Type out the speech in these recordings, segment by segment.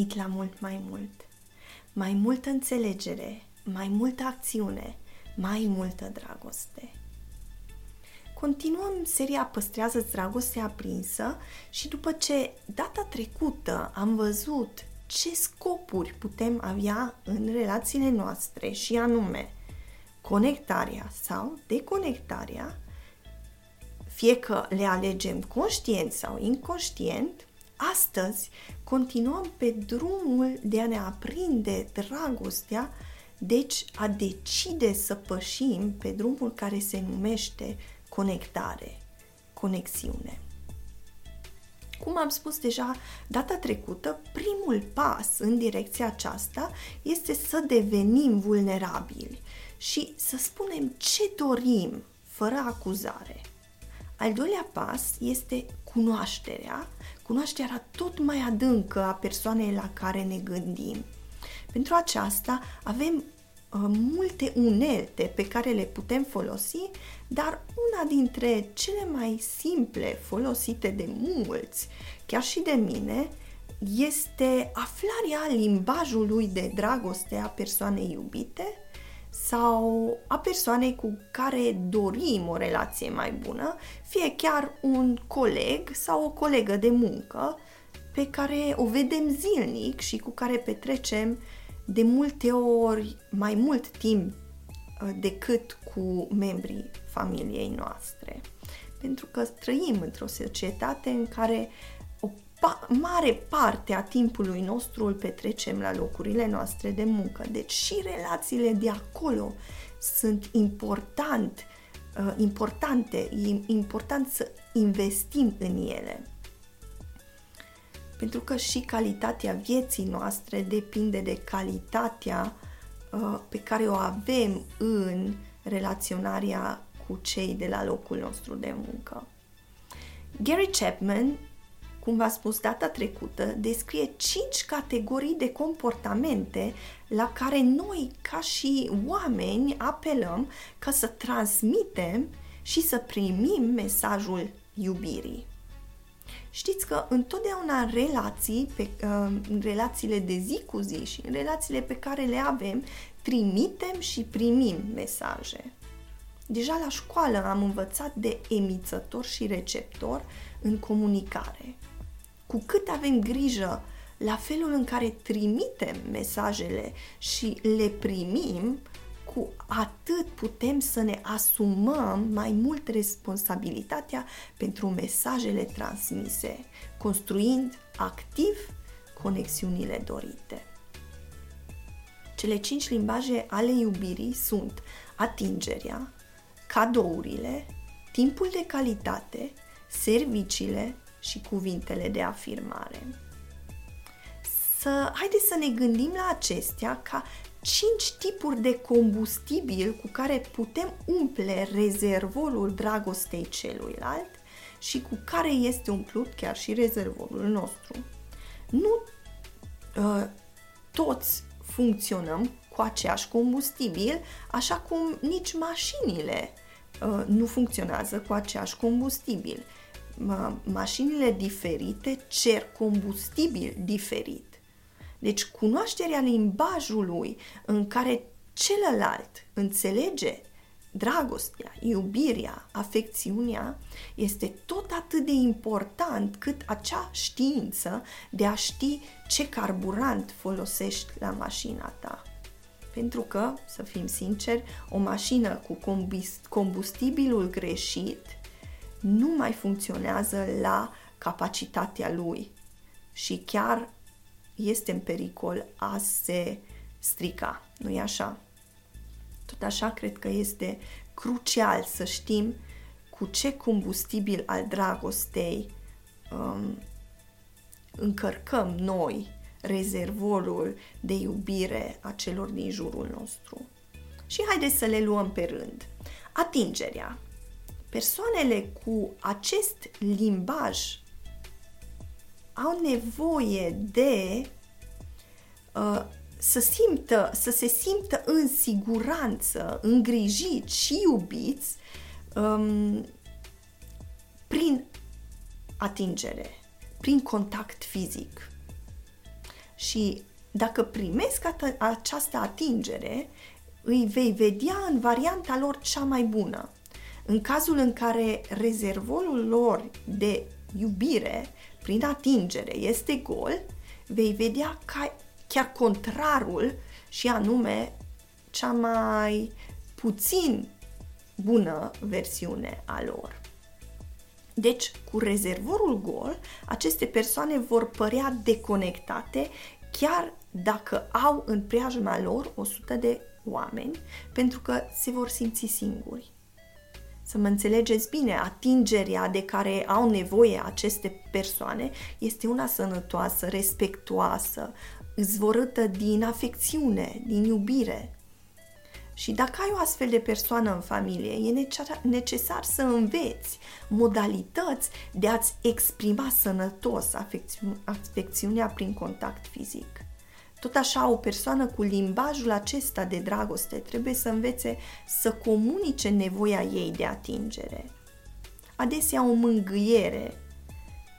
ați venit la mult mai mult. Mai multă înțelegere, mai multă acțiune, mai multă dragoste. Continuăm seria Păstrează dragostea aprinsă și după ce data trecută am văzut ce scopuri putem avea în relațiile noastre și anume conectarea sau deconectarea, fie că le alegem conștient sau inconștient, astăzi continuăm pe drumul de a ne aprinde dragostea, deci a decide să pășim pe drumul care se numește conectare, conexiune. Cum am spus deja data trecută, primul pas în direcția aceasta este să devenim vulnerabili și să spunem ce dorim, fără acuzare. Al doilea pas este cunoașterea, cunoașterea tot mai adâncă a persoanei la care ne gândim. Pentru aceasta avem uh, multe unelte pe care le putem folosi, dar una dintre cele mai simple folosite de mulți, chiar și de mine, este aflarea limbajului de dragoste a persoanei iubite sau a persoanei cu care dorim o relație mai bună, fie chiar un coleg sau o colegă de muncă pe care o vedem zilnic și cu care petrecem de multe ori mai mult timp uh, decât cu membrii familiei noastre. Pentru că trăim într-o societate în care o pa- mare parte a timpului nostru îl petrecem la locurile noastre de muncă. Deci și relațiile de acolo sunt important, uh, importante, e important să investim în ele. Pentru că și calitatea vieții noastre depinde de calitatea uh, pe care o avem în relaționarea cu cei de la locul nostru de muncă. Gary Chapman, cum v-a spus data trecută, descrie cinci categorii de comportamente la care noi, ca și oameni, apelăm ca să transmitem și să primim mesajul iubirii. Știți că întotdeauna în relații, pe, uh, în relațiile de zi cu zi și în relațiile pe care le avem, trimitem și primim mesaje. Deja la școală am învățat de emițător și receptor în comunicare. Cu cât avem grijă la felul în care trimitem mesajele și le primim, cu atât putem să ne asumăm mai mult responsabilitatea pentru mesajele transmise, construind activ conexiunile dorite. Cele cinci limbaje ale iubirii sunt atingerea, cadourile, timpul de calitate, serviciile și cuvintele de afirmare. Să, haideți să ne gândim la acestea ca cinci tipuri de combustibil cu care putem umple rezervorul dragostei celuilalt și cu care este umplut chiar și rezervorul nostru. Nu uh, toți funcționăm cu aceeași combustibil, așa cum nici mașinile uh, nu funcționează cu aceeași combustibil. Ma- mașinile diferite cer combustibil diferit. Deci cunoașterea limbajului în care celălalt înțelege dragostea, iubirea, afecțiunea este tot atât de important cât acea știință de a ști ce carburant folosești la mașina ta. Pentru că, să fim sinceri, o mașină cu combustibilul greșit nu mai funcționează la capacitatea lui și chiar este în pericol a se strica, nu-i așa? Tot așa cred că este crucial să știm cu ce combustibil al dragostei um, încărcăm noi rezervorul de iubire a celor din jurul nostru. Și haideți să le luăm pe rând. Atingerea. Persoanele cu acest limbaj au nevoie de uh, să simtă, să se simtă în siguranță, îngrijiți și iubiți um, prin atingere, prin contact fizic. Și dacă primesc această atingere, îi vei vedea în varianta lor cea mai bună. În cazul în care rezervorul lor de iubire prin atingere este gol, vei vedea ca chiar contrarul și anume cea mai puțin bună versiune a lor. Deci, cu rezervorul gol, aceste persoane vor părea deconectate chiar dacă au în preajma lor 100 de oameni, pentru că se vor simți singuri. Să mă înțelegeți bine, atingerea de care au nevoie aceste persoane este una sănătoasă, respectuoasă, zvorâtă din afecțiune, din iubire. Și dacă ai o astfel de persoană în familie, e necesar să înveți modalități de a-ți exprima sănătos afecțiu- afecțiunea prin contact fizic. Tot așa, o persoană cu limbajul acesta de dragoste trebuie să învețe să comunice nevoia ei de atingere. Adesea o mângâiere,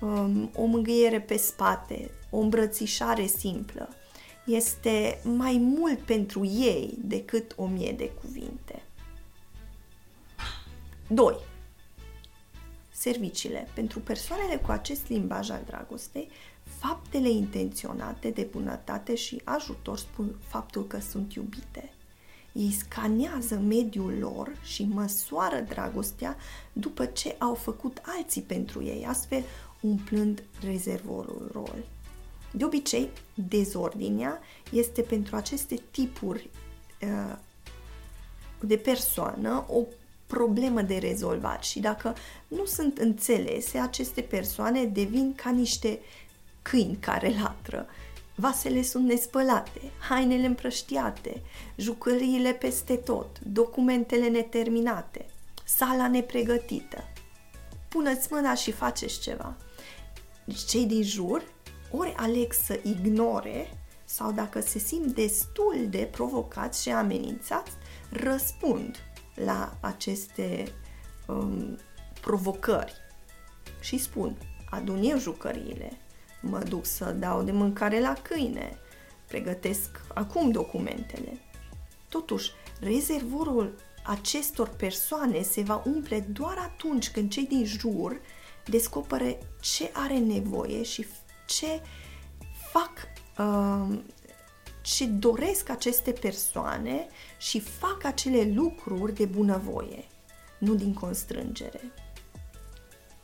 um, o mângâiere pe spate, o îmbrățișare simplă, este mai mult pentru ei decât o mie de cuvinte. 2. Serviciile. Pentru persoanele cu acest limbaj al dragostei, faptele intenționate de bunătate și ajutor spun faptul că sunt iubite. Ei scanează mediul lor și măsoară dragostea după ce au făcut alții pentru ei, astfel umplând rezervorul rol. De obicei, dezordinea este pentru aceste tipuri uh, de persoană o problemă de rezolvat și dacă nu sunt înțelese, aceste persoane devin ca niște câini care latră. Vasele sunt nespălate, hainele împrăștiate, jucăriile peste tot, documentele neterminate, sala nepregătită. Puneți mâna și faceți ceva. Deci cei din jur ori aleg să ignore sau dacă se simt destul de provocați și amenințați, răspund la aceste um, provocări și spun, adun eu jucăriile, mă duc să dau de mâncare la câine, pregătesc acum documentele. Totuși, rezervorul acestor persoane se va umple doar atunci când cei din jur descopere ce are nevoie și ce fac, uh, ce doresc aceste persoane și fac acele lucruri de bunăvoie, nu din constrângere.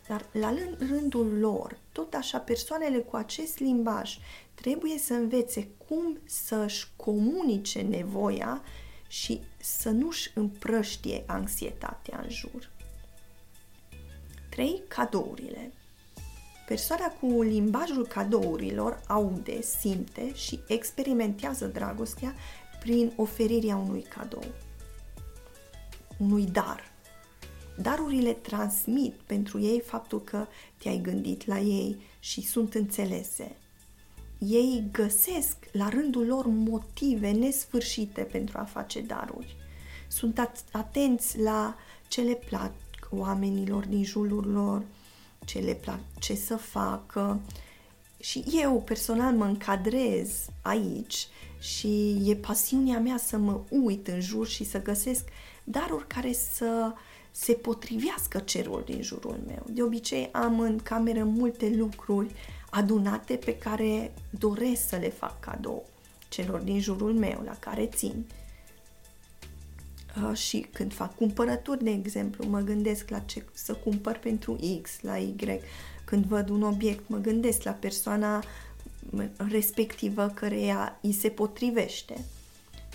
Dar la rândul lor, tot așa, persoanele cu acest limbaj trebuie să învețe cum să-și comunice nevoia și să nu-și împrăștie anxietatea în jur. 3. Cadourile. Persoana cu limbajul cadourilor aude, simte și experimentează dragostea prin oferirea unui cadou, unui dar. Darurile transmit pentru ei faptul că te-ai gândit la ei și sunt înțelese. Ei găsesc la rândul lor motive nesfârșite pentru a face daruri. Sunt atenți la ce le plac oamenilor din jurul lor, ce le place să facă. Și eu personal mă încadrez aici și e pasiunea mea să mă uit în jur și să găsesc daruri care să se potrivească cerul din jurul meu. De obicei am în cameră multe lucruri adunate pe care doresc să le fac cadou celor din jurul meu, la care țin. Uh, și când fac cumpărături, de exemplu, mă gândesc la ce să cumpăr pentru X, la Y. Când văd un obiect, mă gândesc la persoana respectivă căreia îi se potrivește.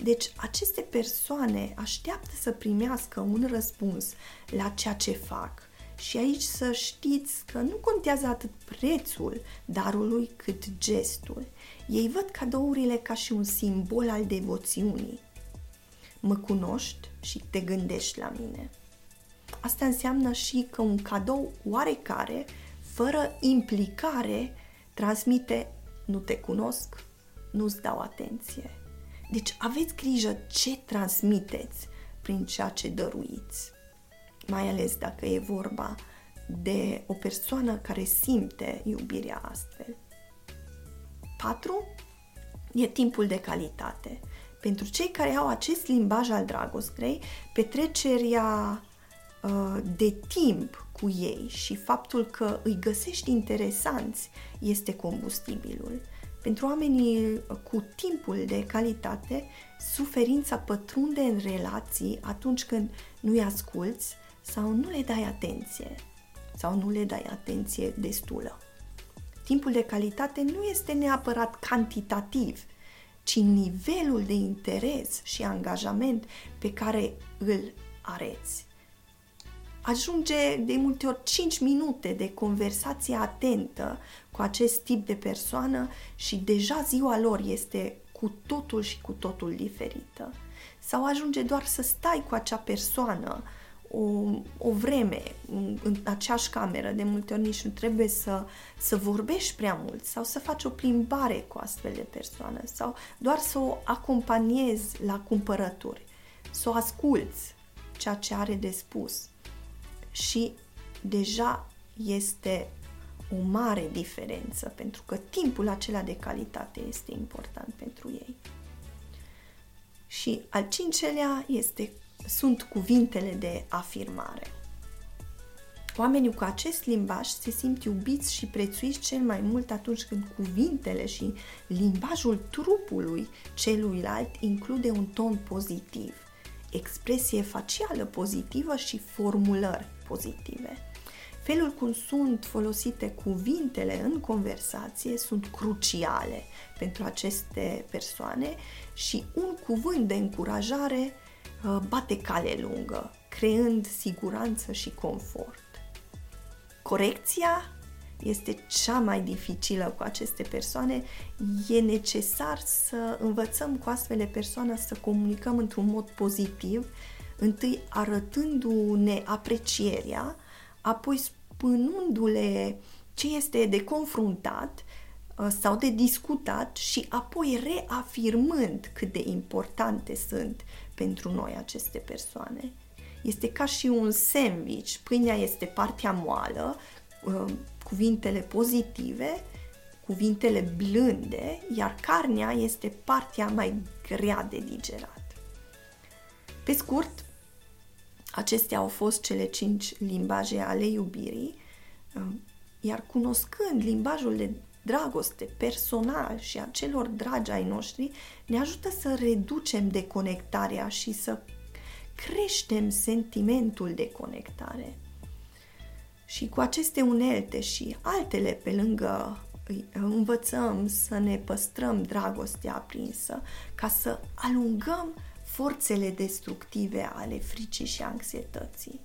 Deci aceste persoane așteaptă să primească un răspuns la ceea ce fac. Și aici să știți că nu contează atât prețul darului cât gestul. Ei văd cadourile ca și un simbol al devoțiunii mă cunoști și te gândești la mine. Asta înseamnă și că un cadou oarecare, fără implicare, transmite nu te cunosc, nu-ți dau atenție. Deci aveți grijă ce transmiteți prin ceea ce dăruiți. Mai ales dacă e vorba de o persoană care simte iubirea astfel. 4. e timpul de calitate. Pentru cei care au acest limbaj al dragostei, petrecerea uh, de timp cu ei și faptul că îi găsești interesanți este combustibilul. Pentru oamenii cu timpul de calitate, suferința pătrunde în relații atunci când nu-i asculți sau nu le dai atenție sau nu le dai atenție destulă. Timpul de calitate nu este neapărat cantitativ, ci nivelul de interes și angajament pe care îl areți. Ajunge de multe ori 5 minute de conversație atentă cu acest tip de persoană și deja ziua lor este cu totul și cu totul diferită. Sau ajunge doar să stai cu acea persoană o, o vreme în, în aceeași cameră, de multe ori nici nu trebuie să, să vorbești prea mult sau să faci o plimbare cu astfel de persoană sau doar să o acompaniezi la cumpărături, să o asculți ceea ce are de spus. Și deja este o mare diferență pentru că timpul acela de calitate este important pentru ei. Și al cincelea este sunt cuvintele de afirmare. Oamenii cu acest limbaj se simt iubiți și prețuiți cel mai mult atunci când cuvintele și limbajul trupului celuilalt include un ton pozitiv, expresie facială pozitivă și formulări pozitive. Felul cum sunt folosite cuvintele în conversație sunt cruciale pentru aceste persoane și un cuvânt de încurajare Uh, bate cale lungă, creând siguranță și confort. Corecția este cea mai dificilă cu aceste persoane. E necesar să învățăm cu astfel de persoane să comunicăm într-un mod pozitiv, întâi arătându-ne aprecierea, apoi spunându-le ce este de confruntat uh, sau de discutat și apoi reafirmând cât de importante sunt pentru noi aceste persoane. Este ca și un sandwich. Pâinea este partea moală, um, cuvintele pozitive, cuvintele blânde, iar carnea este partea mai grea de digerat. Pe scurt, acestea au fost cele cinci limbaje ale iubirii, um, iar cunoscând limbajul de dragoste personal și a celor dragi ai noștri ne ajută să reducem deconectarea și să creștem sentimentul de conectare. Și cu aceste unelte și altele pe lângă învățăm să ne păstrăm dragostea aprinsă ca să alungăm forțele destructive ale fricii și anxietății.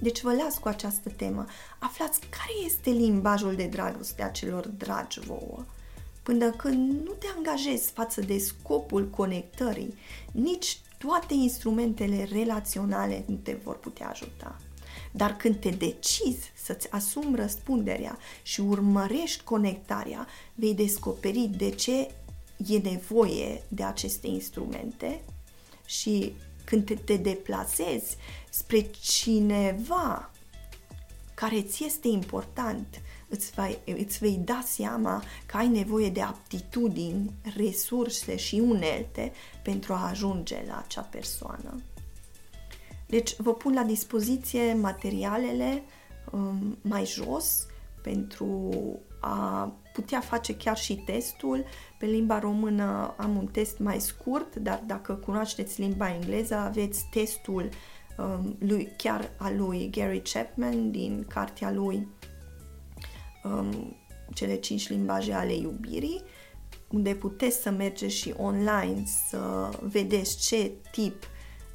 Deci vă las cu această temă. Aflați care este limbajul de dragoste a celor dragi vouă. Până când nu te angajezi față de scopul conectării, nici toate instrumentele relaționale nu te vor putea ajuta. Dar când te decizi să-ți asumi răspunderea și urmărești conectarea, vei descoperi de ce e nevoie de aceste instrumente și când te, te deplasezi spre cineva care ți este important, îți, vai, îți vei da seama că ai nevoie de aptitudini, resurse și unelte pentru a ajunge la acea persoană. Deci vă pun la dispoziție materialele um, mai jos pentru a putea face chiar și testul. Pe limba română am un test mai scurt, dar dacă cunoașteți limba engleză aveți testul um, lui, chiar al lui Gary Chapman din cartea lui um, Cele cinci limbaje ale iubirii, unde puteți să mergeți și online să vedeți ce tip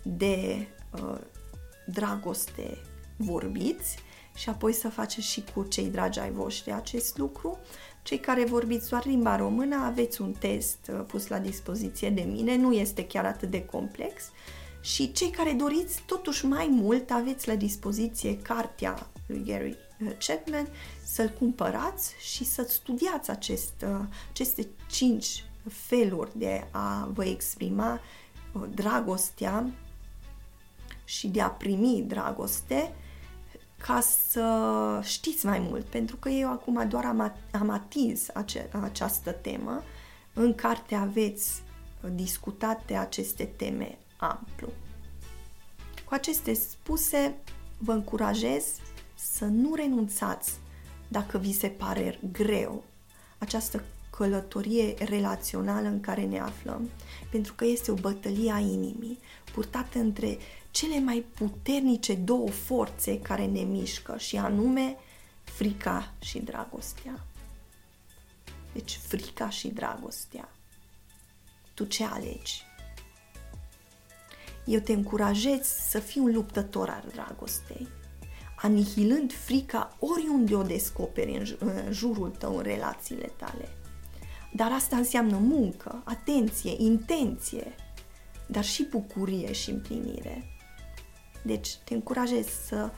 de uh, dragoste vorbiți și apoi să faceți și cu cei dragi ai voștri acest lucru. Cei care vorbiți doar limba română aveți un test uh, pus la dispoziție de mine, nu este chiar atât de complex. Și cei care doriți totuși mai mult aveți la dispoziție cartea lui Gary uh, Chapman să-l cumpărați și să studiați acest, uh, aceste cinci feluri de a vă exprima dragostea și de a primi dragoste ca să știți mai mult, pentru că eu acum doar am, am atins ace- această temă, În carte aveți discutate aceste teme amplu. Cu aceste spuse, vă încurajez să nu renunțați dacă vi se pare greu această călătorie relațională în care ne aflăm, pentru că este o bătălie a inimii, purtată între cele mai puternice două forțe care ne mișcă, și anume frica și dragostea. Deci frica și dragostea. Tu ce alegi? Eu te încurajez să fii un luptător al dragostei, anihilând frica oriunde o descoperi în jurul tău, în relațiile tale. Dar asta înseamnă muncă, atenție, intenție, dar și bucurie și împlinire. Deci te încurajez să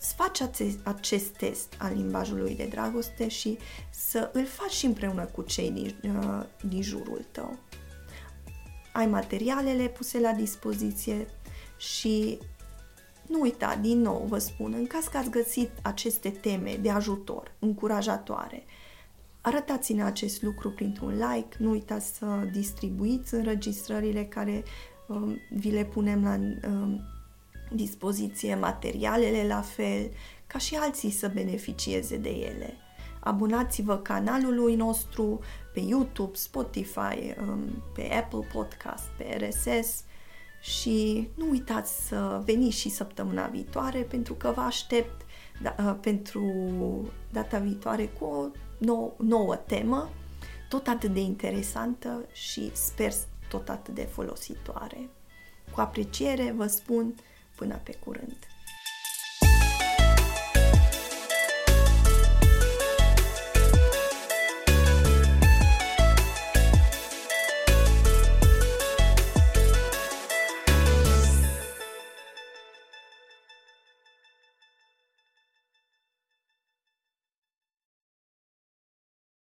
să faci acest test al limbajului de dragoste și să îl faci și împreună cu cei din, uh, din jurul tău. Ai materialele puse la dispoziție și nu uita, din nou vă spun, în caz că ați găsit aceste teme de ajutor, încurajatoare, arătați-ne acest lucru printr-un like, nu uitați să distribuiți înregistrările care um, vi le punem la um, dispoziție, materialele la fel, ca și alții să beneficieze de ele. Abonați-vă canalului nostru pe YouTube, Spotify, um, pe Apple Podcast, pe RSS și nu uitați să veniți și săptămâna viitoare pentru că vă aștept da, uh, pentru data viitoare cu o nouă, nouă temă, tot atât de interesantă și sper tot atât de folositoare. Cu apreciere vă spun până pe curând!